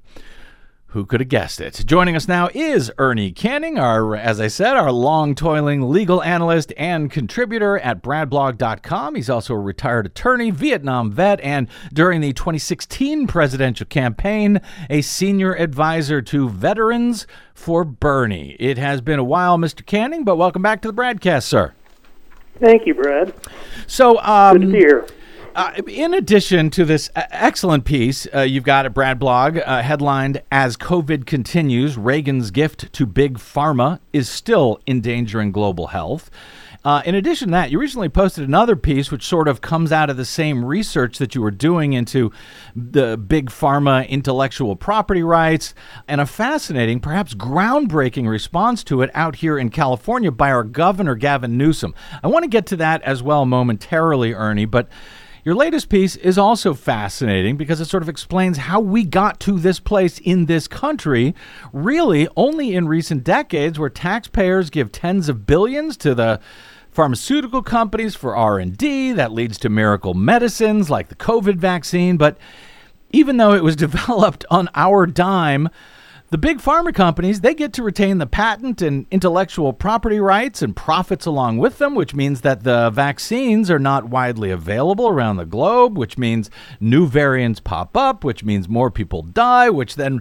Speaker 4: Who could have guessed it? Joining us now is Ernie Canning, our, as I said, our long toiling legal analyst and contributor at bradblog.com. He's also a retired attorney, Vietnam vet, and during the 2016 presidential campaign, a senior advisor to veterans for Bernie. It has been a while, Mr. Canning, but welcome back to the BradCast, sir.
Speaker 10: Thank you, Brad.
Speaker 4: So, um,
Speaker 10: Good to be here.
Speaker 4: Uh, in addition to this excellent piece uh, you've got a Brad Blog, uh, headlined As COVID Continues, Reagan's Gift to Big Pharma is Still Endangering Global Health. Uh, in addition to that, you recently posted another piece which sort of comes out of the same research that you were doing into the big pharma intellectual property rights and a fascinating, perhaps groundbreaking response to it out here in California by our governor, Gavin Newsom. I want to get to that as well momentarily, Ernie, but your latest piece is also fascinating because it sort of explains how we got to this place in this country, really only in recent decades where taxpayers give tens of billions to the pharmaceutical companies for R&D that leads to miracle medicines like the COVID vaccine, but even though it was developed on our dime, the big pharma companies, they get to retain the patent and intellectual property rights and profits along with them, which means that the vaccines are not widely available around the globe, which means new variants pop up, which means more people die, which then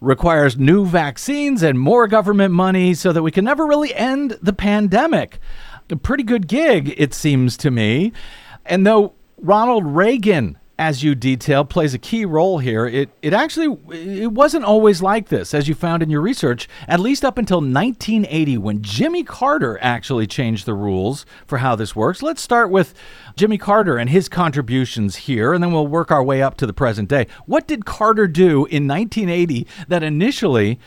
Speaker 4: requires new vaccines and more government money so that we can never really end the pandemic. A pretty good gig, it seems to me. And though Ronald Reagan as you detail, plays a key role here. It it actually it wasn't always like this, as you found in your research. At least up until 1980, when Jimmy Carter actually changed the rules for how this works. Let's start with Jimmy Carter and his contributions here, and then we'll work our way up to the present day. What did Carter do in 1980 that initially?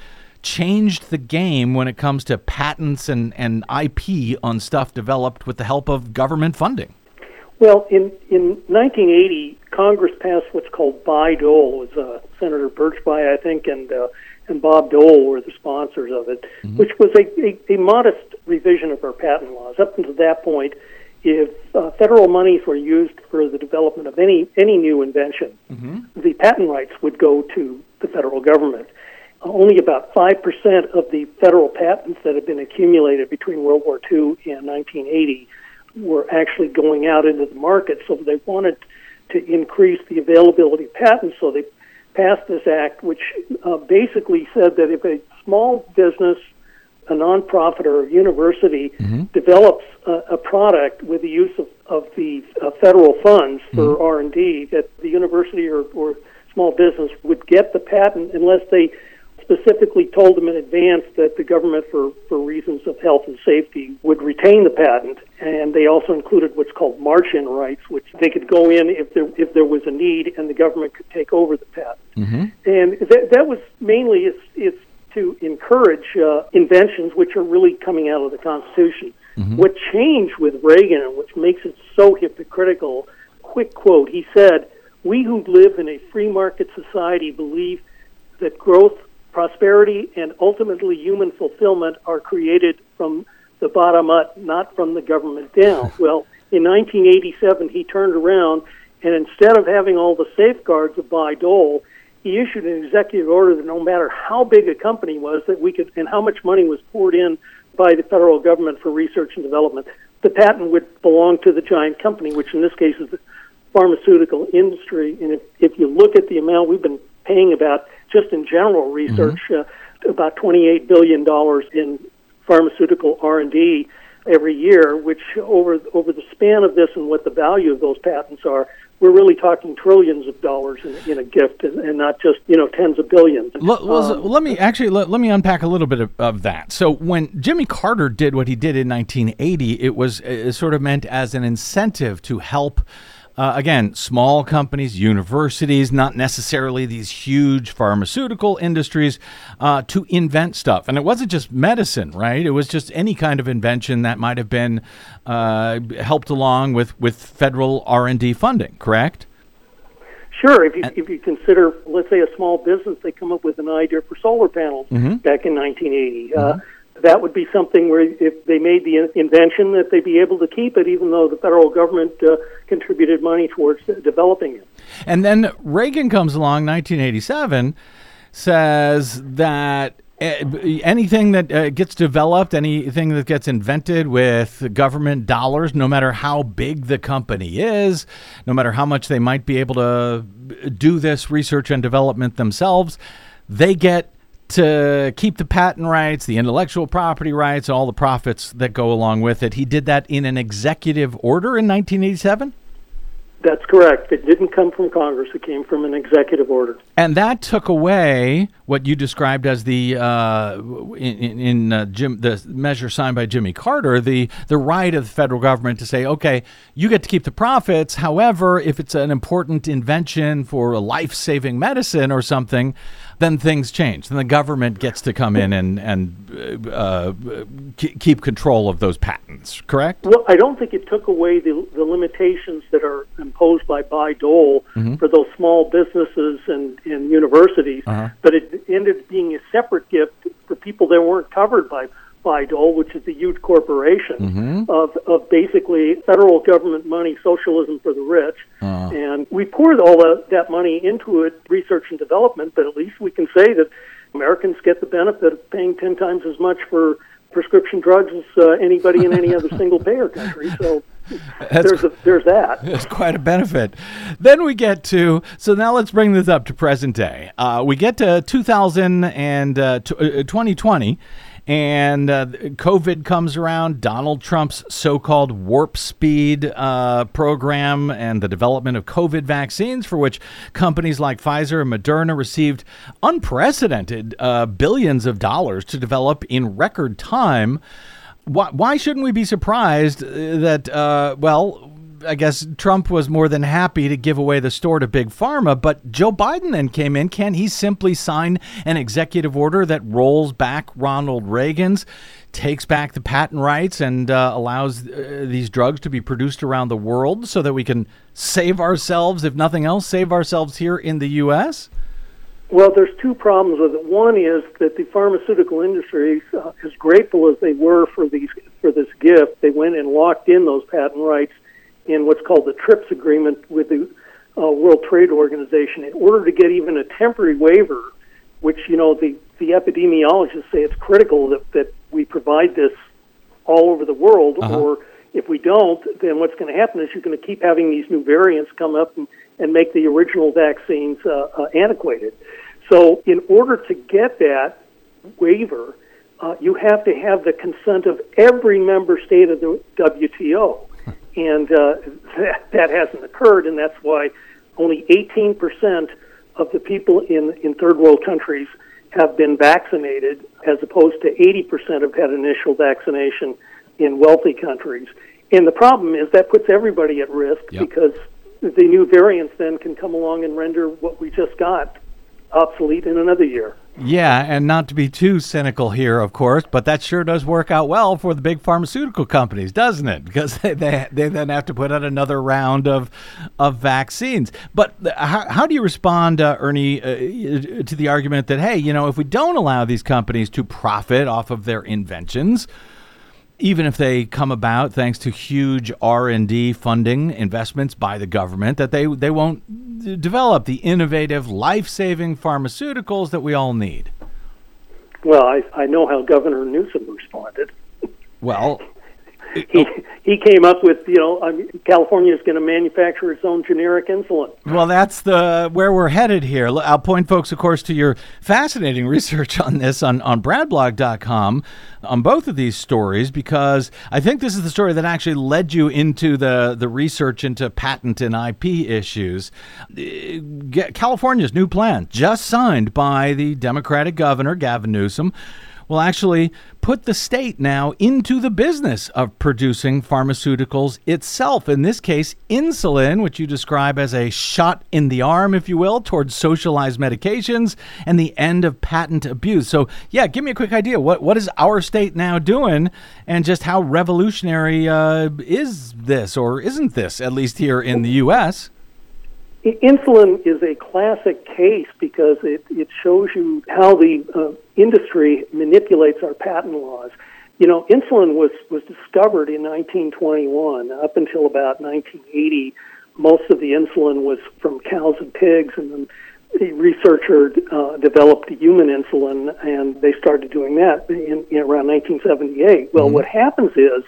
Speaker 4: changed the game when it comes to patents and, and IP on stuff developed with the help of government funding.
Speaker 10: Well, in, in 1980, Congress passed what's called Bayh-Dole. It was uh, Senator Birch Bayh, I think, and uh, and Bob Dole were the sponsors of it, mm-hmm. which was a, a, a modest revision of our patent laws. Up until that point, if uh, federal monies were used for the development of any any new invention, mm-hmm. the patent rights would go to the federal government. Only about five percent of the federal patents that had been accumulated between World War II and 1980 were actually going out into the market. So they wanted to increase the availability of patents. So they passed this act, which uh, basically said that if a small business, a nonprofit, or a university mm-hmm. develops a, a, product with the use of, of the uh, federal funds for mm-hmm. R and D, that the university or, or small business would get the patent unless they specifically told them in advance that the government, for, for reasons of health and safety, would retain the patent. And they also included what's called march-in rights, which they could go in if there if there was a need, and the government could take over the patent. Mm-hmm. And that that was mainly it's it's to encourage uh, inventions which are really coming out of the Constitution. Mm-hmm. What changed with Reagan, and which makes it so hypocritical, quick quote: He said, "We who live in a free market society believe." that growth prosperity and ultimately human fulfillment are created from the bottom up, not from the government down. well, in 1987, he turned around and instead of having all the safeguards of Bayh-Dole, he issued an executive order that no matter how big a company was, that we could and how much money was poured in by the federal government for research and development, the patent would belong to the giant company, which in this case is the pharmaceutical industry. And if, if you look at the amount we've been paying about just in general research, uh, about 28 billion dollars in pharmaceutical R&D every year, which over over the span of this and what the value of those patents are, we're really talking trillions of dollars in, in a gift and, and, not just you know tens of billions.
Speaker 4: Let, um, let me actually let, let me unpack a little bit of, of, that. So when Jimmy Carter did what he did in 1980, it was uh, sort of meant as an incentive to help uh, again, small companies, universities, not necessarily these huge pharmaceutical industries, uh, to invent stuff. And it wasn't just medicine, right? It was just any kind of invention that might have been uh, helped along with, with federal R and D funding. Correct?
Speaker 10: Sure. If you if you consider, let's say, a small business, they come up with an idea for solar panels mm-hmm. back in 1980. Uh, mm-hmm that would be something where if they made the invention that they'd be able to keep it even though the federal government uh, contributed money towards developing it.
Speaker 4: And then reagan comes along 1987 says that eh, anything that uh, gets developed anything that gets invented with government dollars no matter how big the company is no matter how much they might be able to do this research and development themselves they get to keep the patent rights, the intellectual property rights, all the profits that go along with it. He did that in an executive order in 1987?
Speaker 10: That's correct. It didn't come from Congress. It came from an executive order.
Speaker 4: And that took away what you described as the uh, in, in uh, Jim, the measure signed by Jimmy Carter, the the right of the federal government to say, okay, you get to keep the profits. However, if it's an important invention for a life saving medicine or something, then things change. Then the government gets to come in and and uh, keep control of those patents. Correct?
Speaker 10: Well, I don't think it took away the the limitations that are imposed by Bayh-Dole mm-hmm. for those small businesses and, and universities, uh-huh. but it ended up being a separate gift for people that weren't covered by Which is the huge corporation mm-hmm. of, of basically federal government money, socialism for the rich. Uh-huh. And we poured all the, that money into it, research and development, but at least we can say that Americans get the benefit of paying 10 times as much for prescription drugs as uh, anybody in any other single payer country. So there's, a, there's that.
Speaker 4: It's quite a benefit. Then we get to, so now let's bring this up to present day. Uh, we get to 2000 and uh, t- 2020 uh, and uh, COVID comes around. Donald Trump's so called warp speed uh, program and the development of COVID vaccines, for which companies like Pfizer and Moderna received unprecedented uh, billions of dollars to develop in record time. Why, why shouldn't we be surprised uh, that, uh, well, I guess Trump was more than happy to give away the store to Big Pharma, but Joe Biden then came in. Can he simply sign an executive order that rolls back Ronald Reagan's, takes back the patent rights, and uh, allows uh, these drugs to be produced around the world so that we can save ourselves, if nothing else, save ourselves here in the U.S.?
Speaker 10: Well, there's two problems with it. One is that the pharmaceutical industry, uh, as grateful as they were for these for this gift, they went and locked in those patent rights in what's called the TRIPS agreement with the uh, World Trade Organization in order to get even a temporary waiver, which you know the the epidemiologists say it's critical that that we provide this all over the world, uh-huh. or if we don't, then what's going to happen is you're going to keep having these new variants come up and, and make the original vaccines uh, uh, antiquated. So, in order to get that waiver, uh, you have to have the consent of every member state of the WTO and uh, that, that hasn't occurred, and that's why only 18% of the people in, in third world countries have been vaccinated, as opposed to 80% have had initial vaccination in wealthy countries. And the problem is that puts everybody at risk yep. because the new variants then can come along and render what we just got obsolete in another year.
Speaker 4: Yeah, and not to be too cynical here, of course, but that sure does work out well for the big pharmaceutical companies, doesn't it? Because they, they, they then have to put out another round of of vaccines. But how, how do you respond, uh, Ernie, uh, to the argument that hey, you know, if we don't allow these companies to profit off of their inventions, even if they come about thanks to huge R&D funding investments by the government that they they won't d- develop the innovative life-saving pharmaceuticals that we all need.
Speaker 10: Well, I, I know how Governor Newsom responded.
Speaker 4: Well,
Speaker 10: He he came up with you know I California is going to manufacture its own generic insulin.
Speaker 4: well that's the where we're headed here. I'll point folks of course to your fascinating research on this on on bradblog.com on both of these stories because I think this is the story that actually led you into the the research into patent and IP issues. Uh, California's new plan just signed by the Democratic governor Gavin Newsom will actually put the state now into the business of producing pharmaceuticals itself. In this case, insulin, which you describe as a shot in the arm, if you will, towards socialized medications and the end of patent abuse. So, yeah, give me a quick idea. What what is our state now doing, and just how revolutionary uh, is this, or isn't this, at least here in the U.S.?
Speaker 10: Insulin is a classic case because it, it shows you how the uh, industry manipulates our patent laws. You know, insulin was, was discovered in 1921. Up until about 1980, most of the insulin was from cows and pigs, and then the researcher uh, developed human insulin, and they started doing that in, in around 1978. Well, what happens is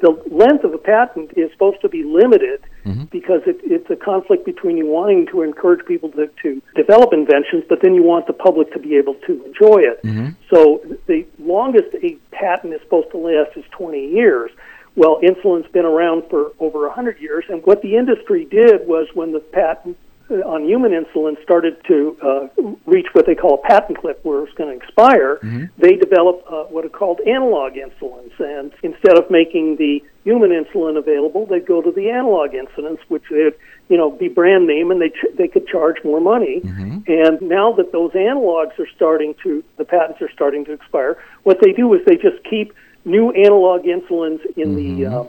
Speaker 10: the length of a patent is supposed to be limited mm-hmm. because it, it's a conflict between you wanting to encourage people to, to develop inventions, but then you want the public to be able to enjoy it. Mm-hmm. So the longest a patent is supposed to last is 20 years. Well, insulin's been around for over 100 years, and what the industry did was when the patent on human insulin started to uh, reach what they call a patent cliff where it's going to expire, they developed uh, what are called analog insulins. And instead of making the human insulin available, they'd go to the analog insulins, which would, you know, be brand name, and they ch- they could charge more money. And now that those analogs are starting to, the patents are starting to expire, what they do is they just keep new analog insulins in the uh,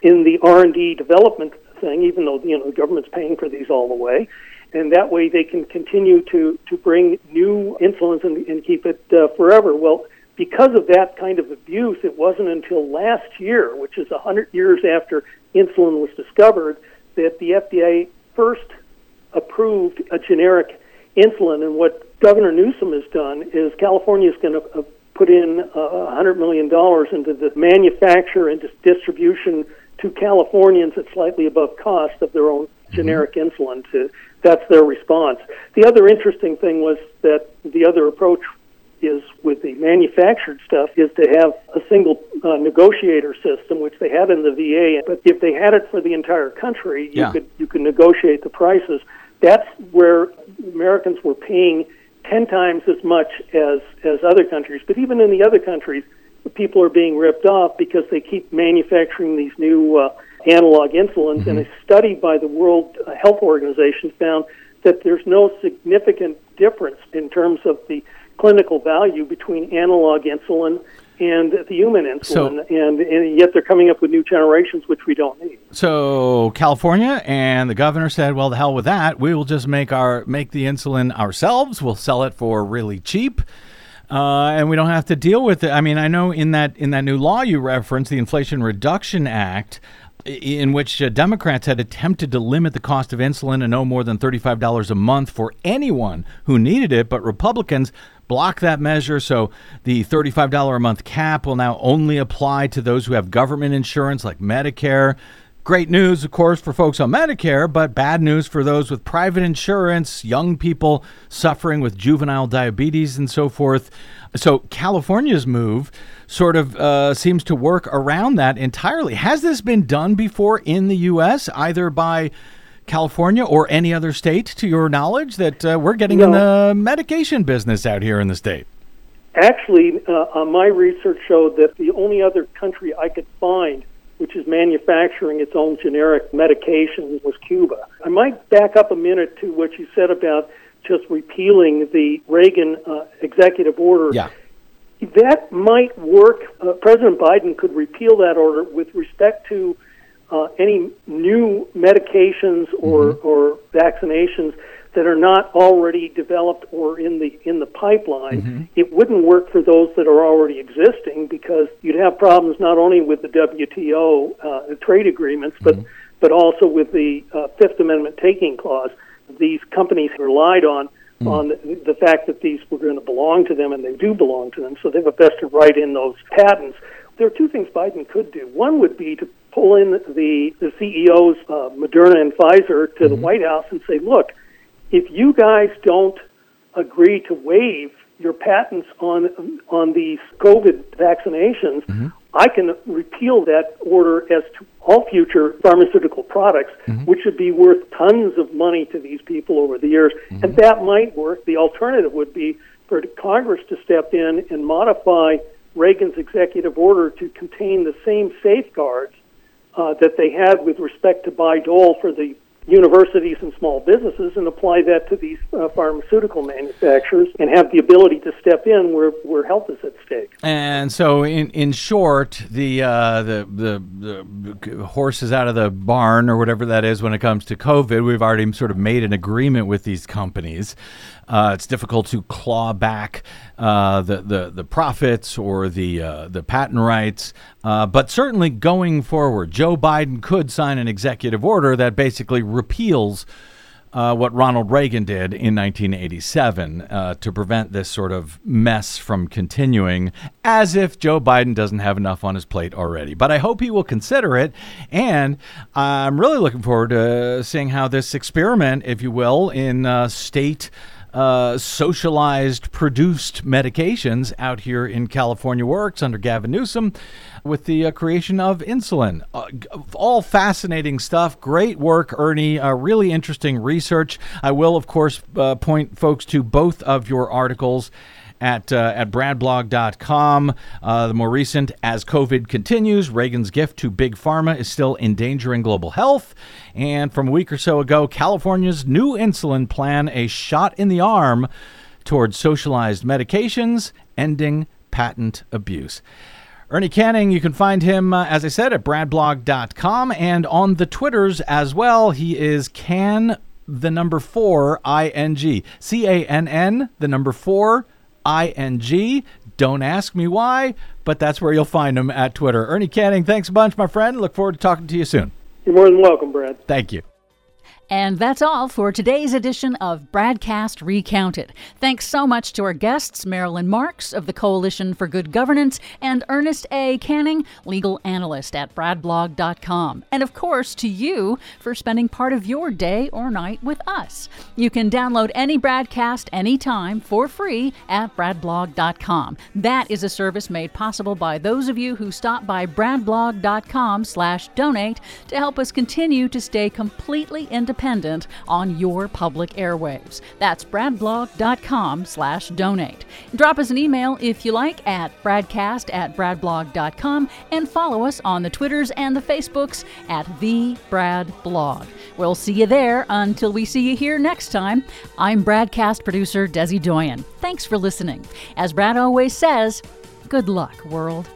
Speaker 10: in the R and D development thing, even though you know the government's paying for these all the way, and that way they can continue to to bring new insulins and, and keep it uh, forever. Well, because of that kind of abuse, it wasn't until last year, which is a hundred years after insulin was discovered, that the FDA first approved a generic insulin. And what Governor Newsom has done is California is going to uh, put in uh, $100 million into the manufacture and distribution to Californians at slightly above cost of their own generic insulin. To that's their response. The other interesting thing was that the other approach is with the manufactured stuff is to have a single uh, negotiator system, which they had in the VA. But if they had it for the entire country, you
Speaker 4: Yeah.
Speaker 10: could you could negotiate the prices. That's where Americans were paying ten times as much as as other countries. But even in the other countries, people are being ripped off because they keep manufacturing these new uh, analog insulins. And a study by the World Health Organization found that there's no significant difference in terms of the clinical value between analog insulin and the human insulin,
Speaker 4: So-
Speaker 10: and, and yet they're coming up with new generations which we don't need.
Speaker 4: So California and the governor said, "Well, the hell with that. We will just make our make the insulin ourselves. We'll sell it for really cheap." Uh, and we don't have to deal with it. I mean, I know in that in that new law you referenced, the Inflation Reduction Act, in which uh, Democrats had attempted to limit the cost of insulin to no more than thirty-five dollars a month for anyone who needed it, but Republicans blocked that measure. So the thirty-five dollar a month cap will now only apply to those who have government insurance, like Medicare. Great news, of course, for folks on Medicare, but bad news for those with private insurance, young people suffering with juvenile diabetes, and so forth. So, California's move sort of uh, seems to work around that entirely. Has this been done before in the U.S., either by California or any other state, to your knowledge, that uh, we're getting in the medication business out here in the state?
Speaker 10: Actually, uh, uh, my research showed that the only other country I could find which is manufacturing its own generic medication was Cuba. I might back up a minute to what you said about just repealing the Reagan uh, executive order.
Speaker 4: Yeah.
Speaker 10: That might work. Uh, President Biden could repeal that order with respect to uh, any new medications or, or vaccinations that are not already developed or in the in the pipeline. It wouldn't work for those that are already existing because you'd have problems not only with the WTO uh, trade agreements, but but also with the uh, Fifth Amendment taking clause. These companies relied on on the, the fact that these were going to belong to them, and they do belong to them, so they have a vested right in those patents. There are two things Biden could do. One would be to pull in the the CEOs, uh, Moderna and Pfizer, to the White House and say, "Look, if you guys don't agree to waive your patents on on these COVID vaccinations, mm-hmm. I can repeal that order as to all future pharmaceutical products, mm-hmm. which would be worth tons of money to these people over the years. Mm-hmm. And that might work. The alternative would be for Congress to step in and modify Reagan's executive order to contain the same safeguards uh, that they had with respect to Bayh-Dole for the universities and small businesses and apply that to these uh, pharmaceutical manufacturers and have the ability to step in where, where health is at stake.
Speaker 4: And so, in in short, the uh, the, the the horse is out of the barn or whatever that is when it comes to COVID. We've already sort of made an agreement with these companies. Uh, it's difficult to claw back uh, the, the the profits or the uh, the patent rights, uh, but certainly going forward, Joe Biden could sign an executive order that basically repeals uh, what Ronald Reagan did in 1987 uh, to prevent this sort of mess from continuing, as if Joe Biden doesn't have enough on his plate already. But I hope he will consider it, and I'm really looking forward to seeing how this experiment, if you will, in uh, state. Uh, socialized produced medications out here in California works under Gavin Newsom with the uh, creation of insulin. Uh, all fascinating stuff. Great work, Ernie. Uh, really interesting research. I will, of course, uh, point folks to both of your articles at uh, at bradblog.com. Uh, the more recent, as COVID continues, Reagan's gift to big pharma is still endangering global health. And from a week or so ago, California's new insulin plan, a shot in the arm towards socialized medications, ending patent abuse. Ernie Canning, you can find him, uh, as I said, at bradblog.com and on the Twitters as well. He is can the number four ing c a n n the number four ing. Don't ask me why, but that's where you'll find him at Twitter. Ernie Canning, thanks a bunch, my friend. Look forward to talking to you soon.
Speaker 10: You're more than welcome, Brad.
Speaker 4: Thank you.
Speaker 2: And that's all for today's edition of Bradcast Recounted. Thanks so much to our guests, Marilyn Marks of the Coalition for Good Governance and Ernest A. Canning, legal analyst at bradblog.com. And of course, to you for spending part of your day or night with us. You can download any broadcast anytime for free at bradblog.com. That is a service made possible by those of you who stop by bradblog.com slash donate to help us continue to stay completely on your public airwaves. That's bradblog.com slash donate. Drop us an email if you like at bradcast at bradblog.com and follow us on the Twitters and the Facebooks at the Brad Blog. We'll see you there until we see you here next time. I'm Bradcast producer Desi Doyen. Thanks for listening. As Brad always says, good luck, world.